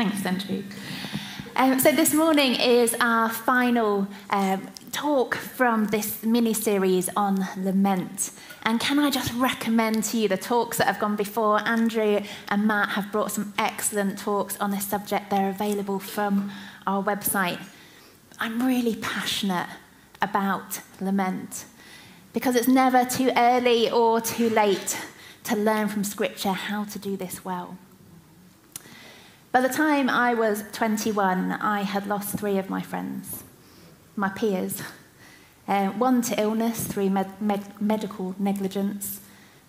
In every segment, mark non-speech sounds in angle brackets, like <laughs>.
Thanks, Andrew. Um, so, this morning is our final um, talk from this mini series on lament. And can I just recommend to you the talks that have gone before? Andrew and Matt have brought some excellent talks on this subject. They're available from our website. I'm really passionate about lament because it's never too early or too late to learn from Scripture how to do this well. By the time I was 21, I had lost three of my friends, my peers. Uh, one to illness through med- med- medical negligence,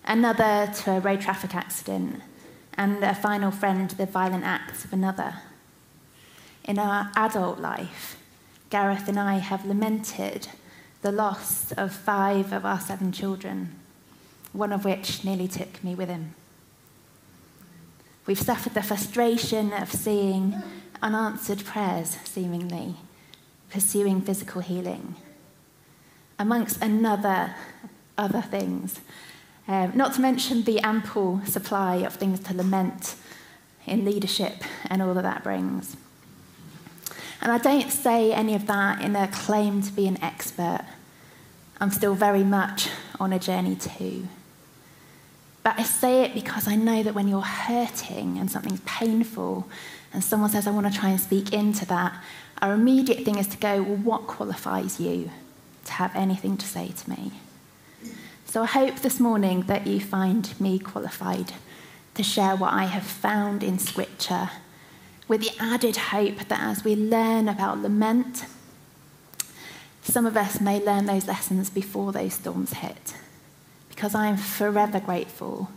another to a road traffic accident, and a final friend to the violent acts of another. In our adult life, Gareth and I have lamented the loss of five of our seven children, one of which nearly took me with him. We've suffered the frustration of seeing unanswered prayers, seemingly, pursuing physical healing, amongst another other things. Um, not to mention the ample supply of things to lament in leadership and all that that brings. And I don't say any of that in a claim to be an expert. I'm still very much on a journey too. But I say it because I know that when you're hurting and something's painful, and someone says, I want to try and speak into that, our immediate thing is to go, Well, what qualifies you to have anything to say to me? So I hope this morning that you find me qualified to share what I have found in Scripture, with the added hope that as we learn about lament, some of us may learn those lessons before those storms hit because I am forever grateful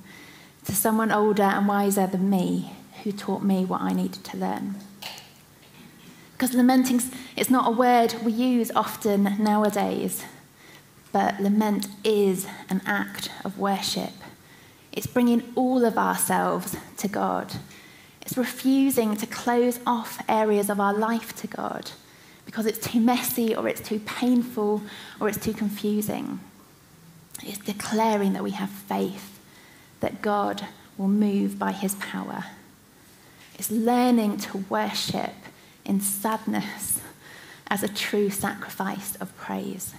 to someone older and wiser than me who taught me what I needed to learn. Because lamenting is not a word we use often nowadays, but lament is an act of worship. It's bringing all of ourselves to God. It's refusing to close off areas of our life to God because it's too messy or it's too painful or it's too confusing. It's declaring that we have faith that God will move by his power. It's learning to worship in sadness as a true sacrifice of praise.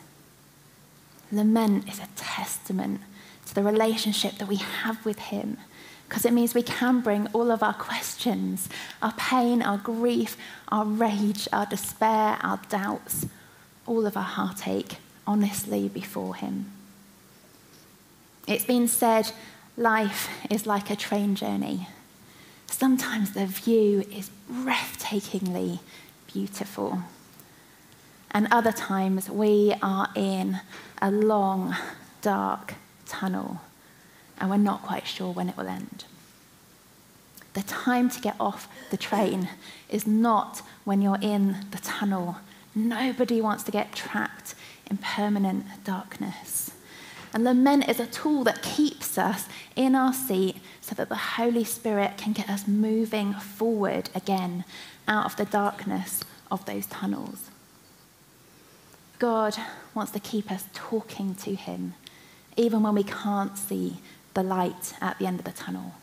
Lament is a testament to the relationship that we have with him because it means we can bring all of our questions, our pain, our grief, our rage, our despair, our doubts, all of our heartache honestly before him. It's been said life is like a train journey. Sometimes the view is breathtakingly beautiful. And other times we are in a long, dark tunnel and we're not quite sure when it will end. The time to get off the train is not when you're in the tunnel. Nobody wants to get trapped in permanent darkness. And lament is a tool that keeps us in our seat so that the Holy Spirit can get us moving forward again out of the darkness of those tunnels. God wants to keep us talking to Him, even when we can't see the light at the end of the tunnel.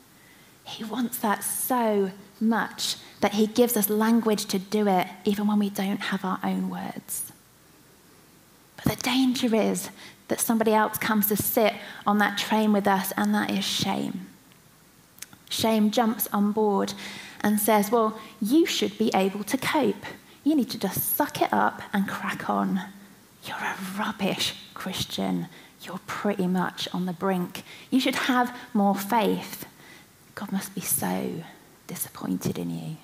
He wants that so much that He gives us language to do it, even when we don't have our own words. But the danger is that somebody else comes to sit on that train with us, and that is shame. Shame jumps on board and says, Well, you should be able to cope. You need to just suck it up and crack on. You're a rubbish Christian. You're pretty much on the brink. You should have more faith. God must be so disappointed in you.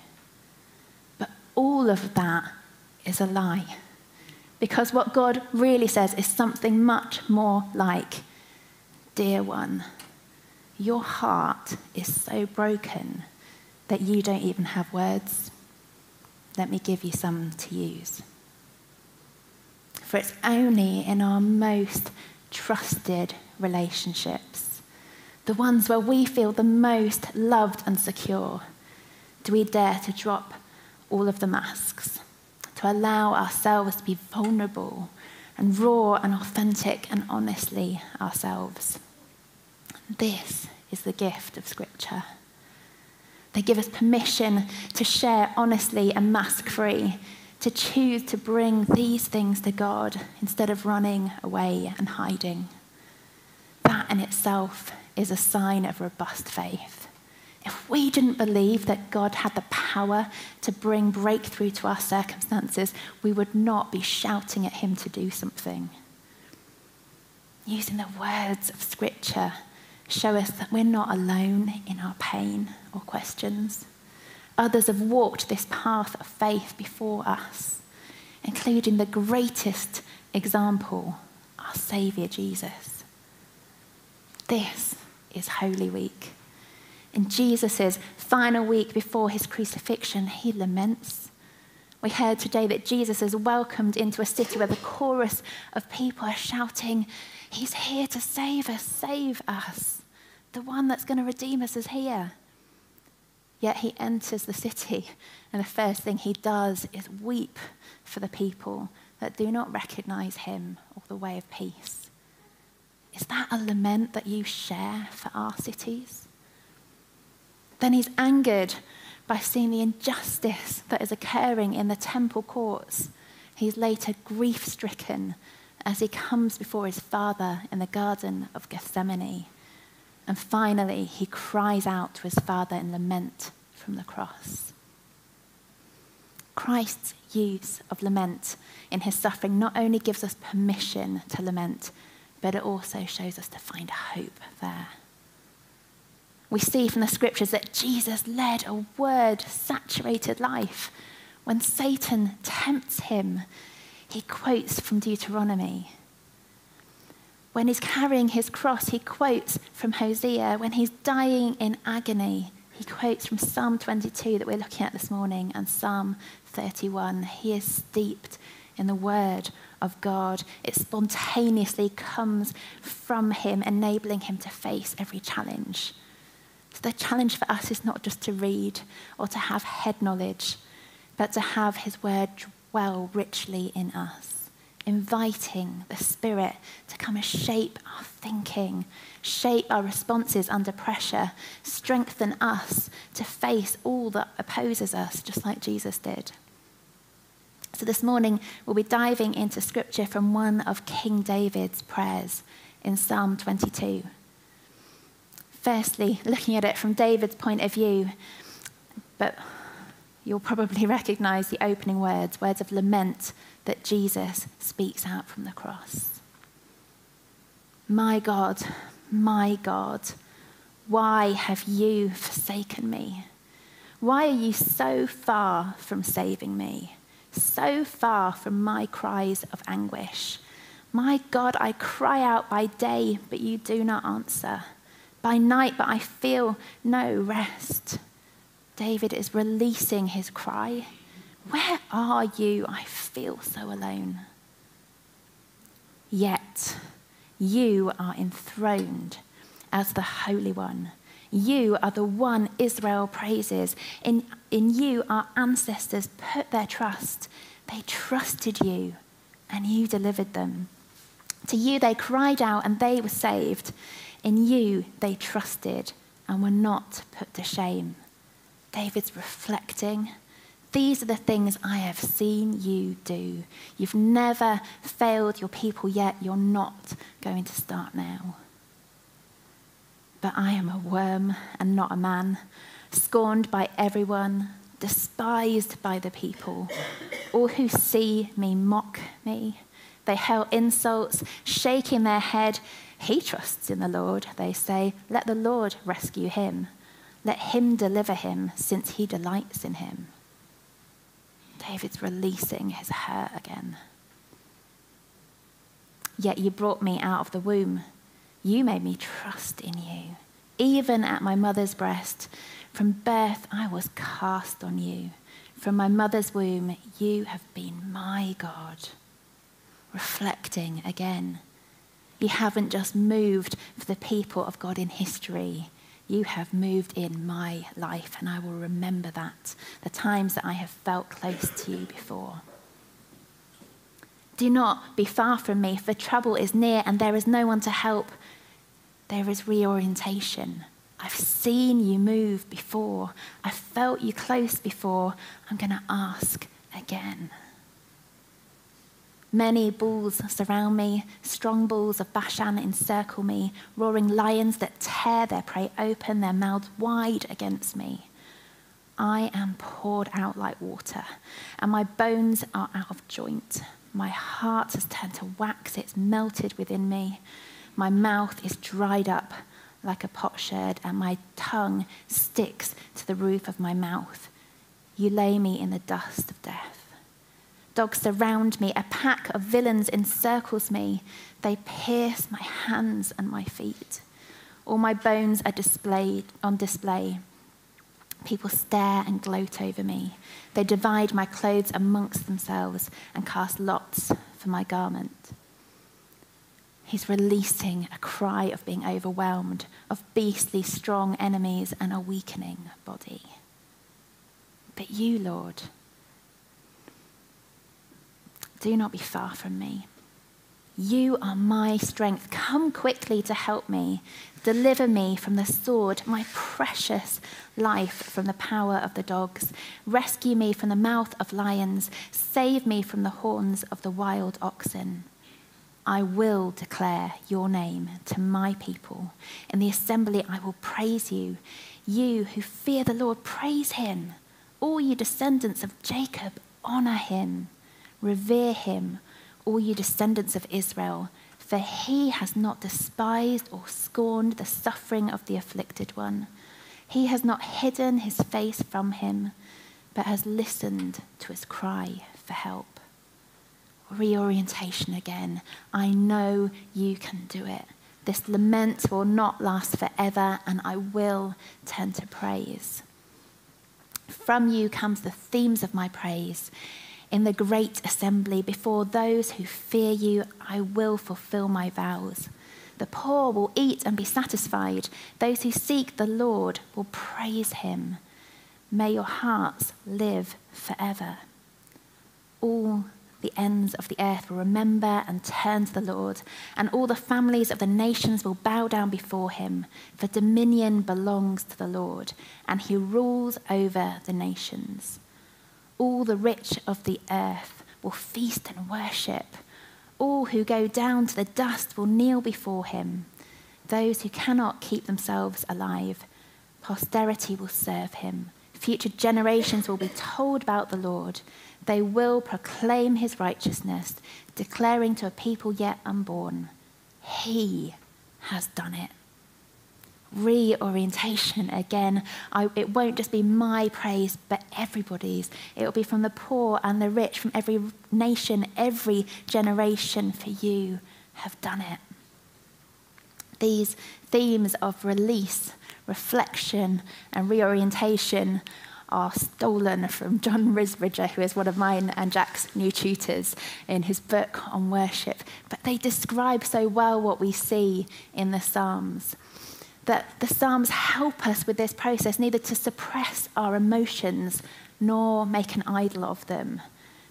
But all of that is a lie. Because what God really says is something much more like, Dear one, your heart is so broken that you don't even have words. Let me give you some to use. For it's only in our most trusted relationships, the ones where we feel the most loved and secure, do we dare to drop all of the masks to allow ourselves to be vulnerable and raw and authentic and honestly ourselves. This is the gift of Scripture. They give us permission to share honestly and mask free, to choose to bring these things to God instead of running away and hiding. That in itself is a sign of robust faith. If we didn't believe that God had the power to bring breakthrough to our circumstances, we would not be shouting at Him to do something. Using the words of Scripture show us that we're not alone in our pain or questions. Others have walked this path of faith before us, including the greatest example, our Saviour Jesus. This is Holy Week. In Jesus' final week before his crucifixion, he laments. We heard today that Jesus is welcomed into a city where the chorus of people are shouting, He's here to save us, save us. The one that's going to redeem us is here. Yet he enters the city, and the first thing he does is weep for the people that do not recognize him or the way of peace. Is that a lament that you share for our cities? Then he's angered by seeing the injustice that is occurring in the temple courts. He's later grief stricken as he comes before his father in the Garden of Gethsemane. And finally, he cries out to his father in lament from the cross. Christ's use of lament in his suffering not only gives us permission to lament, but it also shows us to find hope there. We see from the scriptures that Jesus led a word saturated life. When Satan tempts him, he quotes from Deuteronomy. When he's carrying his cross, he quotes from Hosea. When he's dying in agony, he quotes from Psalm 22 that we're looking at this morning and Psalm 31. He is steeped in the word of God. It spontaneously comes from him, enabling him to face every challenge. So the challenge for us is not just to read or to have head knowledge, but to have his word dwell richly in us, inviting the Spirit to come and shape our thinking, shape our responses under pressure, strengthen us to face all that opposes us, just like Jesus did. So, this morning, we'll be diving into scripture from one of King David's prayers in Psalm 22. Firstly, looking at it from David's point of view, but you'll probably <laughs> recognize the opening words, words of lament that Jesus speaks out from the cross. My God, my God, why have you forsaken me? Why are you so far from saving me? So far from my cries of anguish? My God, I cry out by day, but you do not answer by night, but I feel no rest. David is releasing his cry. Where are you? I feel so alone. Yet you are enthroned as the Holy One. You are the one Israel praises. In, in you, our ancestors put their trust. They trusted you, and you delivered them. To you, they cried out, and they were saved. In you they trusted and were not put to shame. David's reflecting. These are the things I have seen you do. You've never failed your people yet. You're not going to start now. But I am a worm and not a man, scorned by everyone, despised by the people. All who see me mock me. They hurl insults, shaking their head. He trusts in the Lord, they say. Let the Lord rescue him. Let him deliver him, since he delights in him. David's releasing his hurt again. Yet you brought me out of the womb. You made me trust in you. Even at my mother's breast, from birth I was cast on you. From my mother's womb, you have been my God. Reflecting again you haven't just moved for the people of God in history. You have moved in my life, and I will remember that, the times that I have felt close to you before. Do not be far from me, for trouble is near and there is no one to help. There is reorientation. I've seen you move before. I've felt you close before. I'm going to ask again. Many bulls surround me, strong bulls of Bashan encircle me, roaring lions that tear their prey open, their mouths wide against me. I am poured out like water, and my bones are out of joint. My heart has turned to wax, it's melted within me. My mouth is dried up like a potsherd, and my tongue sticks to the roof of my mouth. You lay me in the dust of death. Dogs surround me. A pack of villains encircles me. They pierce my hands and my feet. All my bones are displayed on display. People stare and gloat over me. They divide my clothes amongst themselves and cast lots for my garment. He's releasing a cry of being overwhelmed, of beastly strong enemies and a weakening body. But you, Lord, do not be far from me. You are my strength. Come quickly to help me. Deliver me from the sword, my precious life from the power of the dogs. Rescue me from the mouth of lions. Save me from the horns of the wild oxen. I will declare your name to my people. In the assembly, I will praise you. You who fear the Lord, praise him. All you descendants of Jacob, honor him. Revere him, all you descendants of Israel, for he has not despised or scorned the suffering of the afflicted one. He has not hidden his face from him, but has listened to his cry for help. Reorientation again. I know you can do it. This lament will not last forever, and I will turn to praise. From you comes the themes of my praise in the great assembly before those who fear you, I will fulfill my vows. The poor will eat and be satisfied. Those who seek the Lord will praise him. May your hearts live forever. All the ends of the earth will remember and turn to the Lord, and all the families of the nations will bow down before him, for dominion belongs to the Lord, and he rules over the nations all the rich of the earth will feast and worship. All who go down to the dust will kneel before him. Those who cannot keep themselves alive, posterity will serve him. Future generations will be told about the Lord. They will proclaim his righteousness, declaring to a people yet unborn, He has done it reorientation again. I, it won't just be my praise, but everybody's. It will be from the poor and the rich, from every nation, every generation, for you have done it. These themes of release, reflection, and reorientation are stolen from John Risbridger, who is one of mine and Jack's new tutors in his book on worship. But they describe so well what we see in the Psalms that the Psalms help us with this process, neither to suppress our emotions nor make an idol of them,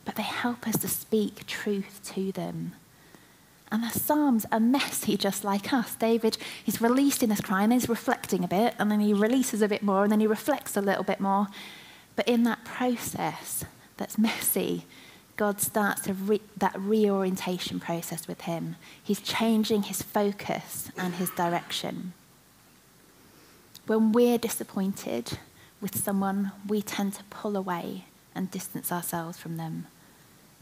but they help us to speak truth to them. And the Psalms are messy just like us. David, he's released in this cry and he's reflecting a bit, and then he releases a bit more, and then he reflects a little bit more. But in that process that's messy, God starts re- that reorientation process with him. He's changing his focus and his direction. When we're disappointed with someone, we tend to pull away and distance ourselves from them.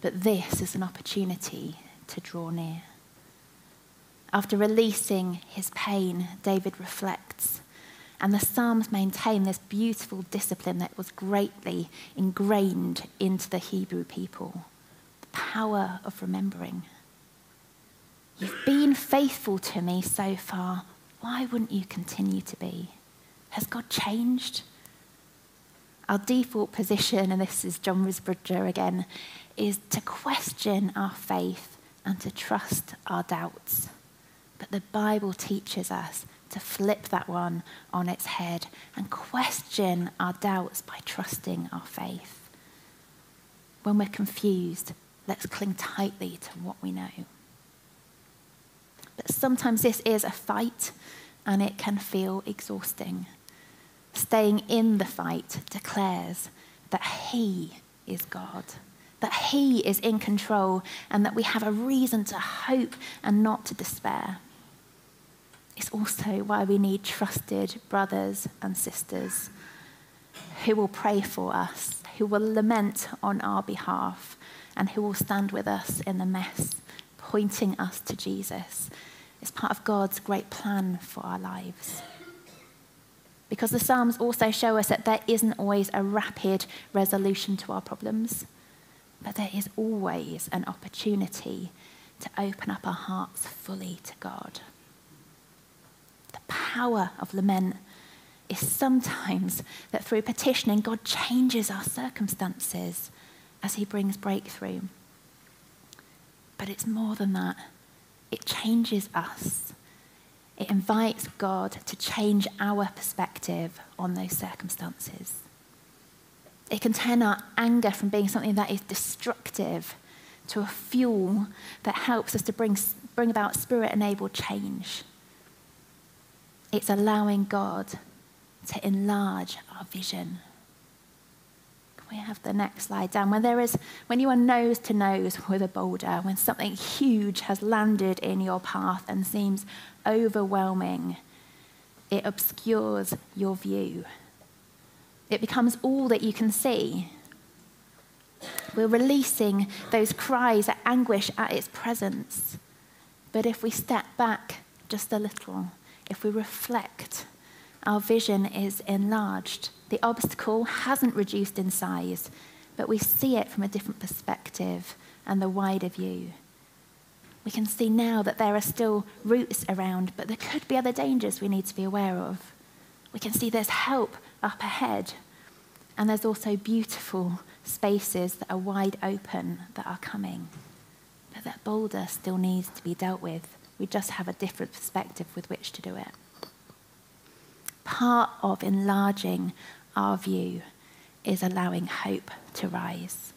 But this is an opportunity to draw near. After releasing his pain, David reflects. And the Psalms maintain this beautiful discipline that was greatly ingrained into the Hebrew people the power of remembering. You've been faithful to me so far. Why wouldn't you continue to be? Has God changed? Our default position, and this is John Risbridger again, is to question our faith and to trust our doubts. But the Bible teaches us to flip that one on its head and question our doubts by trusting our faith. When we're confused, let's cling tightly to what we know. But sometimes this is a fight and it can feel exhausting. Staying in the fight declares that He is God, that He is in control, and that we have a reason to hope and not to despair. It's also why we need trusted brothers and sisters who will pray for us, who will lament on our behalf, and who will stand with us in the mess, pointing us to Jesus. It's part of God's great plan for our lives. Because the Psalms also show us that there isn't always a rapid resolution to our problems, but there is always an opportunity to open up our hearts fully to God. The power of lament is sometimes that through petitioning, God changes our circumstances as He brings breakthrough. But it's more than that, it changes us. It invites God to change our perspective on those circumstances. It can turn our anger from being something that is destructive to a fuel that helps us to bring, bring about spirit enabled change. It's allowing God to enlarge our vision. We have the next slide down? When there is, when you are nose to nose with a boulder, when something huge has landed in your path and seems overwhelming, it obscures your view. It becomes all that you can see. We're releasing those cries of anguish at its presence. But if we step back just a little, if we reflect, our vision is enlarged. The obstacle hasn't reduced in size, but we see it from a different perspective and the wider view. We can see now that there are still roots around, but there could be other dangers we need to be aware of. We can see there's help up ahead, and there's also beautiful spaces that are wide open that are coming. But that boulder still needs to be dealt with. We just have a different perspective with which to do it part of enlarging our view is allowing hope to rise.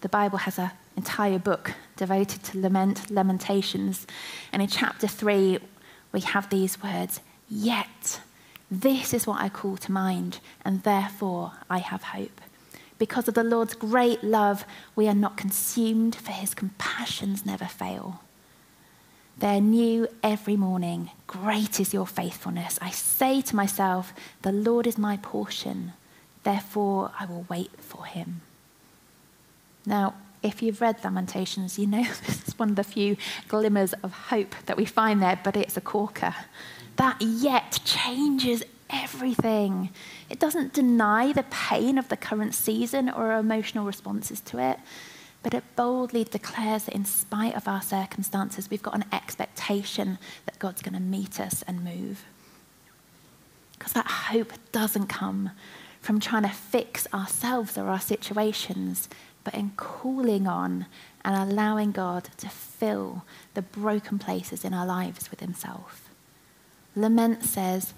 The Bible has an entire book devoted to lament, lamentations. And in chapter 3, we have these words Yet, this is what I call to mind, and therefore I have hope. Because of the Lord's great love, we are not consumed, for his compassions never fail. They're new every morning. Great is your faithfulness. I say to myself, The Lord is my portion. Therefore, I will wait for him. Now, if you've read Lamentations, you know <laughs> this is one of the few glimmers of hope that we find there, but it's a corker. That yet changes everything. It doesn't deny the pain of the current season or emotional responses to it but it boldly declares that in spite of our circumstances, we've got an expectation that God's going to meet us and move. Because that hope doesn't come from trying to fix ourselves or our situations, but in calling on and allowing God to fill the broken places in our lives with Himself. Lament says,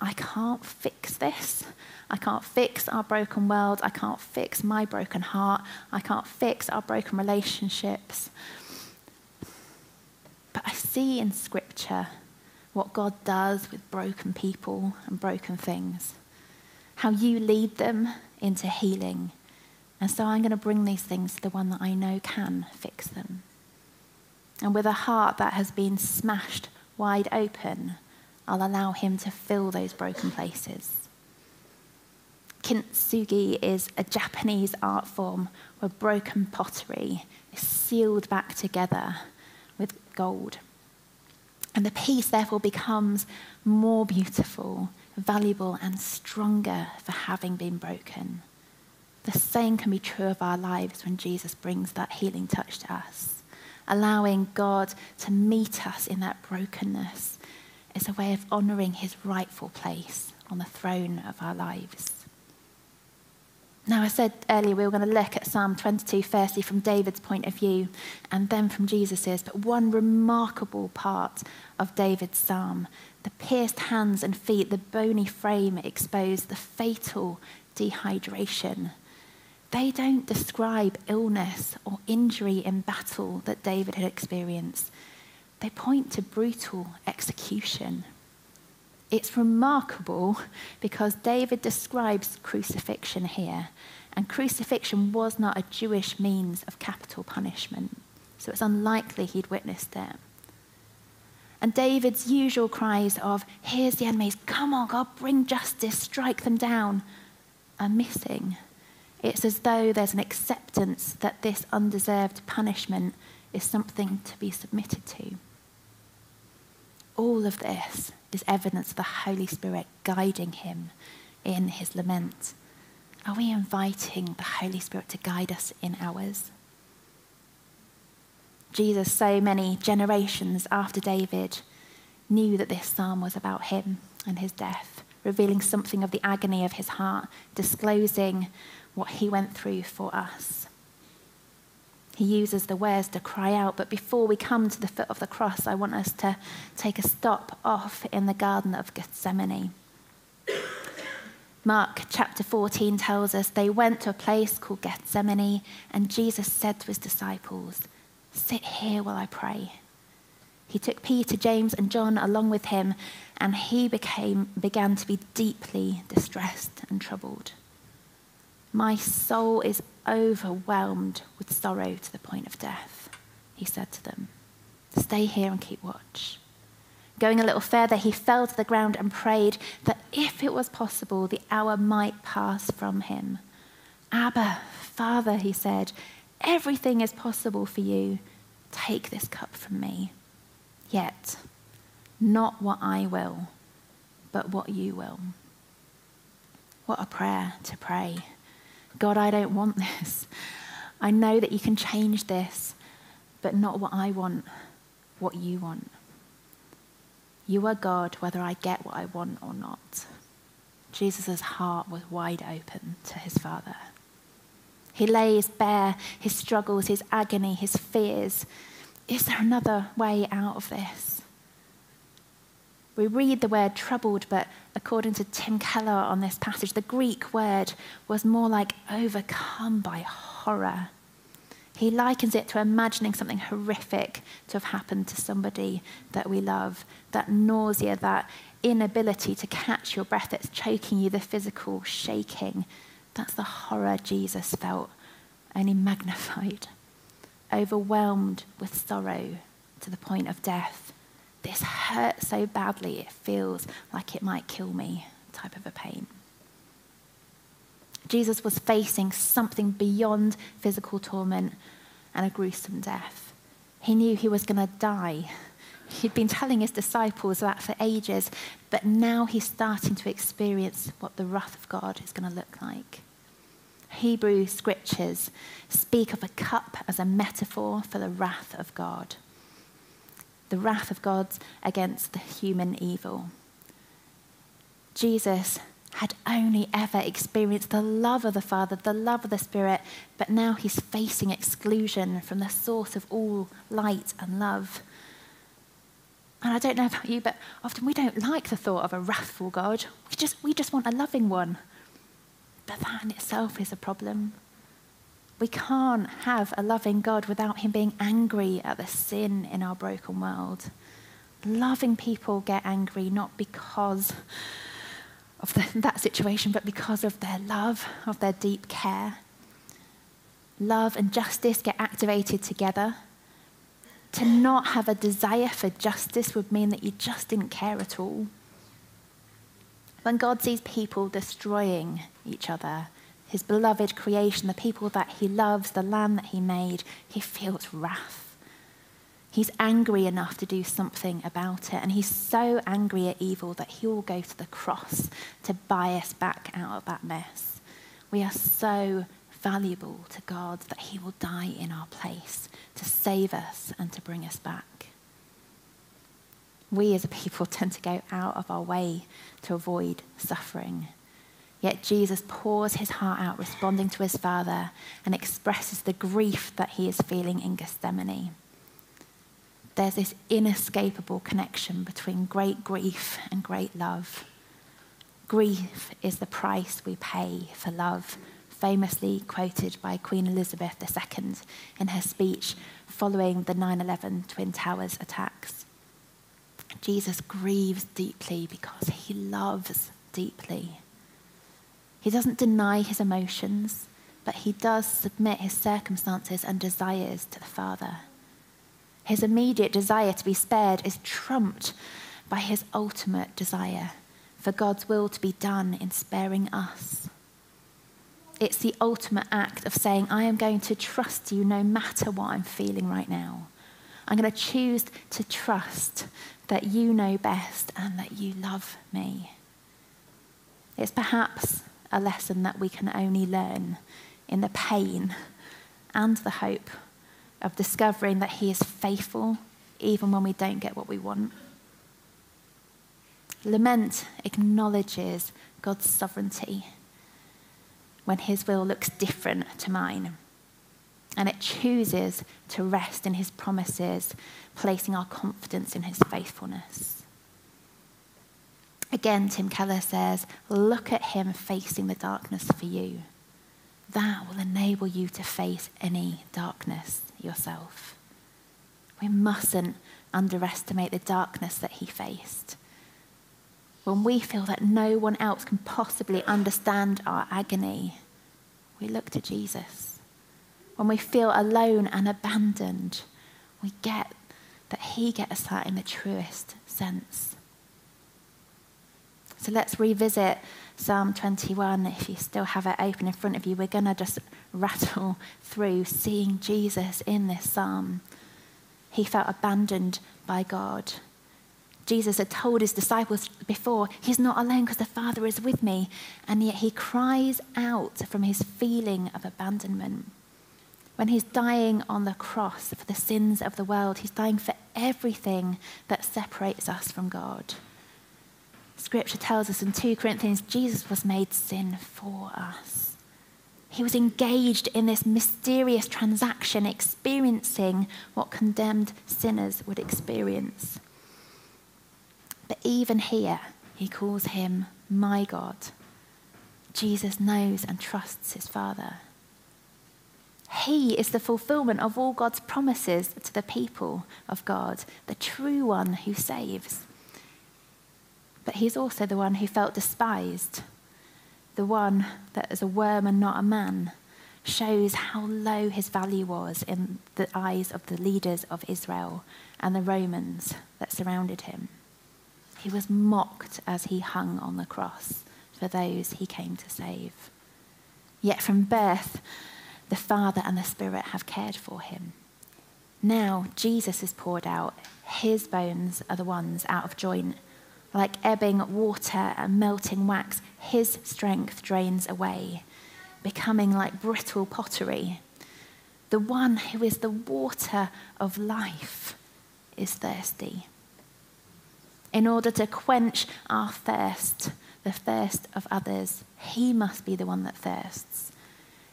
I can't fix this. I can't fix our broken world. I can't fix my broken heart. I can't fix our broken relationships. But I see in Scripture what God does with broken people and broken things, how you lead them into healing. And so I'm going to bring these things to the one that I know can fix them. And with a heart that has been smashed wide open, I'll allow Him to fill those broken places. Kintsugi is a Japanese art form where broken pottery is sealed back together with gold. And the piece therefore becomes more beautiful, valuable, and stronger for having been broken. The same can be true of our lives when Jesus brings that healing touch to us. Allowing God to meet us in that brokenness is a way of honoring his rightful place on the throne of our lives. Now, I said earlier we were going to look at Psalm 22, firstly from David's point of view and then from Jesus's. But one remarkable part of David's psalm the pierced hands and feet, the bony frame exposed, the fatal dehydration. They don't describe illness or injury in battle that David had experienced. They point to brutal execution. It's remarkable because David describes crucifixion here, and crucifixion was not a Jewish means of capital punishment, so it's unlikely he'd witnessed it. And David's usual cries of, Here's the enemies, come on, God, bring justice, strike them down, are missing. It's as though there's an acceptance that this undeserved punishment is something to be submitted to. All of this is evidence of the Holy Spirit guiding him in his lament. Are we inviting the Holy Spirit to guide us in ours? Jesus, so many generations after David, knew that this psalm was about him and his death, revealing something of the agony of his heart, disclosing what he went through for us. He uses the words to cry out, but before we come to the foot of the cross, I want us to take a stop off in the Garden of Gethsemane. Mark chapter 14 tells us they went to a place called Gethsemane, and Jesus said to his disciples, Sit here while I pray. He took Peter, James, and John along with him, and he became, began to be deeply distressed and troubled. My soul is overwhelmed with sorrow to the point of death, he said to them. Stay here and keep watch. Going a little further, he fell to the ground and prayed that if it was possible, the hour might pass from him. Abba, Father, he said, everything is possible for you. Take this cup from me. Yet, not what I will, but what you will. What a prayer to pray. God, I don't want this. I know that you can change this, but not what I want, what you want. You are God, whether I get what I want or not. Jesus' heart was wide open to his Father. He lays bare his struggles, his agony, his fears. Is there another way out of this? We read the word troubled, but according to Tim Keller on this passage, the Greek word was more like overcome by horror. He likens it to imagining something horrific to have happened to somebody that we love. That nausea, that inability to catch your breath that's choking you, the physical shaking. That's the horror Jesus felt, only magnified. Overwhelmed with sorrow to the point of death. This hurts so badly it feels like it might kill me, type of a pain. Jesus was facing something beyond physical torment and a gruesome death. He knew he was going to die. He'd been telling his disciples that for ages, but now he's starting to experience what the wrath of God is going to look like. Hebrew scriptures speak of a cup as a metaphor for the wrath of God. The wrath of God against the human evil. Jesus had only ever experienced the love of the Father, the love of the Spirit, but now he's facing exclusion from the source of all light and love. And I don't know about you, but often we don't like the thought of a wrathful God. We just, we just want a loving one. But that in itself is a problem. We can't have a loving God without him being angry at the sin in our broken world. Loving people get angry not because of the, <laughs> that situation, but because of their love, of their deep care. Love and justice get activated together. To not have a desire for justice would mean that you just didn't care at all. When God sees people destroying each other, his beloved creation, the people that he loves, the land that he made, he feels wrath. He's angry enough to do something about it. And he's so angry at evil that he will go to the cross to buy us back out of that mess. We are so valuable to God that he will die in our place to save us and to bring us back. We as a people <laughs> tend to go out of our way to avoid suffering. Yet Jesus pours his heart out, responding to his Father, and expresses the grief that he is feeling in Gethsemane there's this inescapable connection between great grief and great love. Grief is the price we pay for love, famously quoted by Queen Elizabeth II in her speech following the 9 11 Twin Towers attacks. Jesus grieves deeply because he loves deeply. He doesn't deny his emotions, but he does submit his circumstances and desires to the Father. His immediate desire to be spared is trumped by his ultimate desire for God's will to be done in sparing us. It's the ultimate act of saying, I am going to trust you no matter what I'm feeling right now. I'm going to choose to trust that you know best and that you love me. It's perhaps a lesson that we can only learn in the pain and the hope of discovering that He is faithful even when we don't get what we want. Lament acknowledges God's sovereignty when His will looks different to mine. And it chooses to rest in His promises, placing our confidence in His faithfulness. Again, Tim Keller says, look at Him facing the darkness for you. That will enable you to face any darkness yourself. We mustn't underestimate the darkness that he faced. When we feel that no one else can possibly understand our agony, we look to Jesus. When we feel alone and abandoned, we get that he gets us that in the truest sense. So let's revisit Psalm 21. If you still have it open in front of you, we're going to just rattle <laughs> through seeing Jesus in this psalm. He felt abandoned by God. Jesus had told his disciples before, He's not alone because the Father is with me. And yet he cries out from his feeling of abandonment. When he's dying on the cross for the sins of the world, he's dying for everything that separates us from God. Scripture tells us in 2 Corinthians, Jesus was made sin for us. He was engaged in this mysterious transaction, experiencing what condemned sinners would experience. But even here, he calls him my God. Jesus knows and trusts his Father. He is the fulfillment of all God's promises to the people of God, the true one who saves but he's also the one who felt despised, the one that is a worm and not a man, shows how low his value was in the eyes of the leaders of Israel and the Romans that surrounded him. He was mocked as he hung on the cross for those he came to save. Yet from birth, the Father and the Spirit have cared for him. Now Jesus is poured out. His bones are the ones out of joint like ebbing water and melting wax, his strength drains away, becoming like brittle pottery. The one who is the water of life is thirsty. In order to quench our thirst, the thirst of others, he must be the one that thirsts.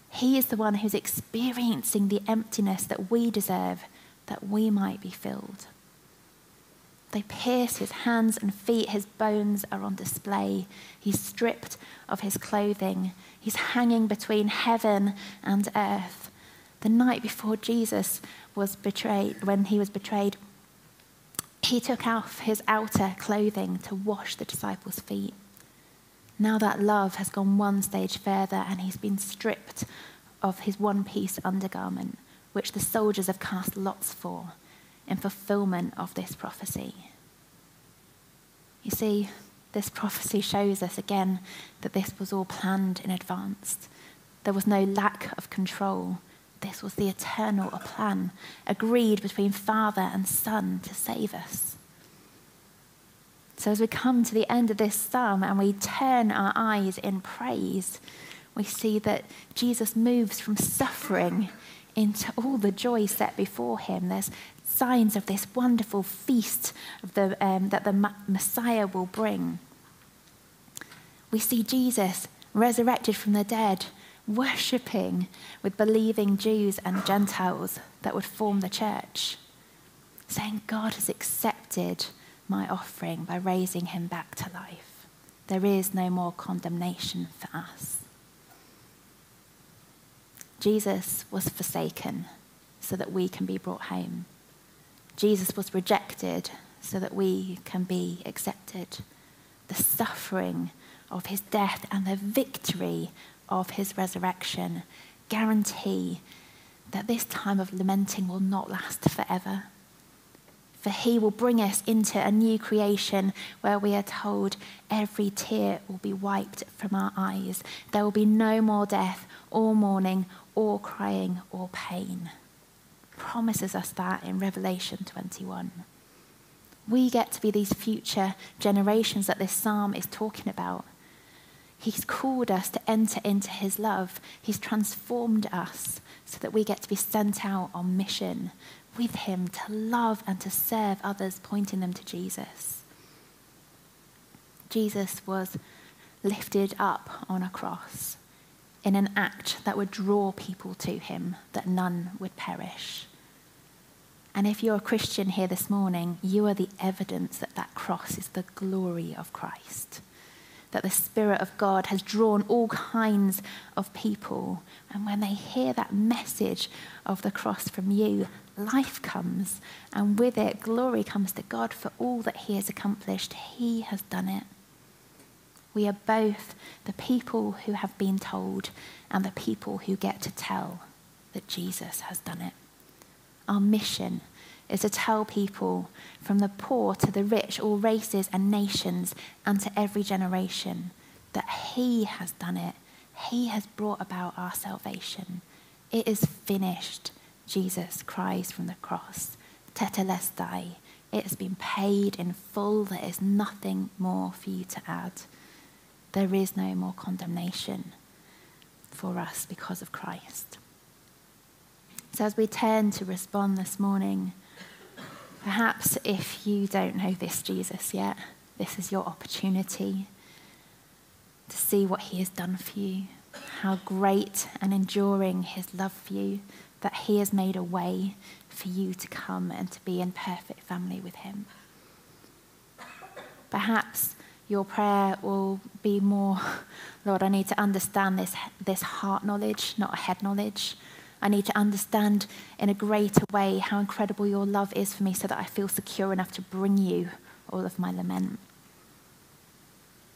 He is the one who's experiencing the emptiness that we deserve, that we might be filled. They pierce his hands and feet. His bones are on display. He's stripped of his clothing. He's hanging between heaven and earth. The night before Jesus was betrayed, when he was betrayed, he took off his outer clothing to wash the disciples' feet. Now that love has gone one stage further and he's been stripped of his one piece undergarment, which the soldiers have cast lots for in fulfillment of this prophecy. You see, this prophecy shows us again that this was all planned in advance. There was no lack of control. This was the eternal plan agreed between Father and Son to save us. So, as we come to the end of this psalm and we turn our eyes in praise, we see that Jesus moves from suffering into all the joy set before him. There's signs of this wonderful feast the, um, that the Messiah will bring. We see Jesus resurrected from the dead, worshipping with believing Jews and Gentiles that would form the church, saying, God has accepted my offering by raising him back to life. There is no more condemnation for us. Jesus was forsaken so that we can be brought home. Jesus was rejected so that we can be accepted. The suffering of his death and the victory of his resurrection guarantee that this time of lamenting will not last forever. For he will bring us into a new creation where we are told every tear will be wiped from our eyes. There will be no more death, or mourning, or crying, or pain. Promises us that in Revelation 21. We get to be these future generations that this psalm is talking about. He's called us to enter into his love. He's transformed us so that we get to be sent out on mission with him to love and to serve others, pointing them to Jesus. Jesus was lifted up on a cross in an act that would draw people to him, that none would perish. And if you're a Christian here this morning, you are the evidence that that cross is the glory of Christ that the Spirit of God has drawn all kinds of people. And when they hear that message of the cross from you, life comes. And with it, glory comes to God for all that He has accomplished. He has done it. We are both the people who have been told and the people who get to tell that Jesus has done it. Our mission is to tell people from the poor to the rich, all races and nations, and to every generation that He has done it. He has brought about our salvation. It is finished, Jesus cries from the cross. Tetelestai. It has been paid in full. There is nothing more for you to add. There is no more condemnation for us because of Christ. So, as we turn to respond this morning, Perhaps if you don't know this Jesus yet, this is your opportunity to see what he has done for you, how great and enduring his love for you, that he has made a way for you to come and to be in perfect family with him. Perhaps your prayer will be more, <laughs> Lord, I need to understand this, this heart knowledge, not a head knowledge. I need to understand in a greater way how incredible your love is for me so that I feel secure enough to bring you all of my lament.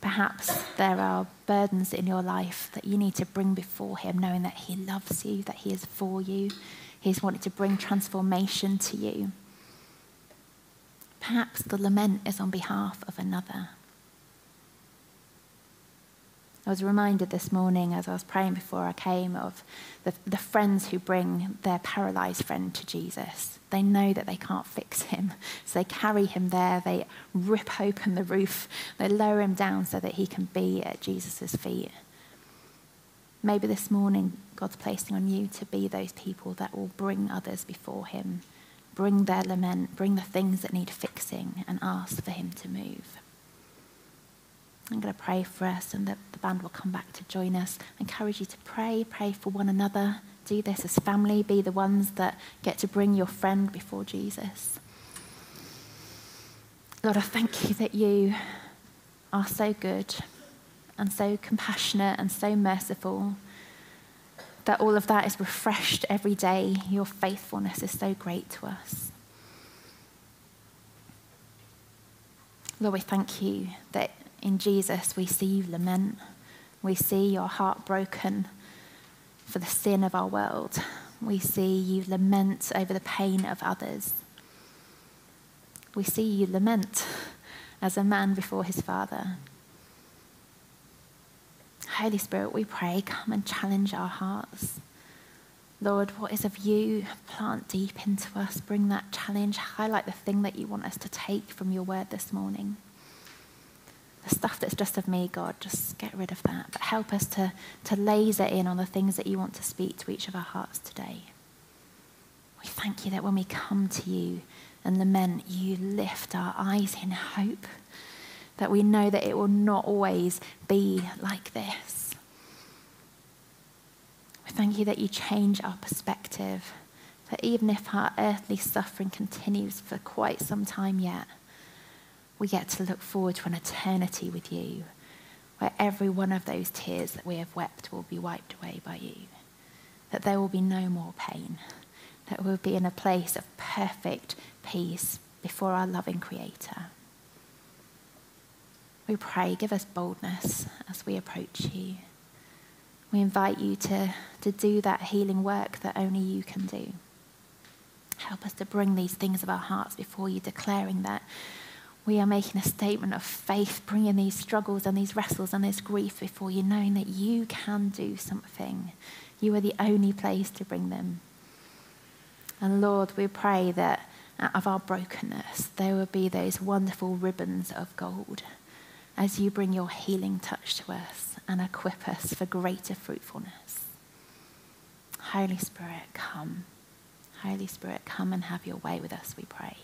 Perhaps there are burdens in your life that you need to bring before Him, knowing that He loves you, that He is for you, He's wanted to bring transformation to you. Perhaps the lament is on behalf of another. I was reminded this morning as I was praying before I came of the, the friends who bring their paralyzed friend to Jesus. They know that they can't fix him, <laughs> so they carry him there, they rip open the roof, they lower him down so that he can be at Jesus' feet. Maybe this morning God's placing on you to be those people that will bring others before him, bring their lament, bring the things that need fixing, and ask for him to move. I'm going to pray for us, and the, the band will come back to join us. I encourage you to pray, pray for one another. Do this as family. Be the ones that get to bring your friend before Jesus. Lord, I thank you that you are so good and so compassionate and so merciful. That all of that is refreshed every day. Your faithfulness is so great to us. Lord, we thank you that in Jesus, we see you lament. We see your heart broken for the sin of our world. We see you lament over the pain of others. We see you lament as a man before his father. Holy Spirit, we pray, come and challenge our hearts. Lord, what is of you, plant deep into us. Bring that challenge. Highlight the thing that you want us to take from your word this morning the stuff that's just of me, God, just get rid of that. But help us to, to laser in on the things that you want to speak to each of our hearts today. We thank you that when we come to you and lament, you lift our eyes in hope, that we know that it will not always be like this. We thank you that you change our perspective, that even if our earthly suffering continues for quite some time yet, we get to look forward to an eternity with you, where every one of those tears that we have wept will be wiped away by you, that there will be no more pain, that we'll be in a place of perfect peace, before our loving Creator. We pray, give us boldness as we approach you. We invite you to, to do that healing work that only you can do. Help us to bring these things of our hearts before you, declaring that we are making a statement of faith, bringing these struggles and these wrestles and this grief before you, knowing that you can do something. You are the only place to bring them. And Lord, we pray that out of our brokenness, there will be those wonderful ribbons of gold as you bring your healing touch to us and equip us for greater fruitfulness. Holy Spirit, come. Holy Spirit, come and have your way with us, we pray.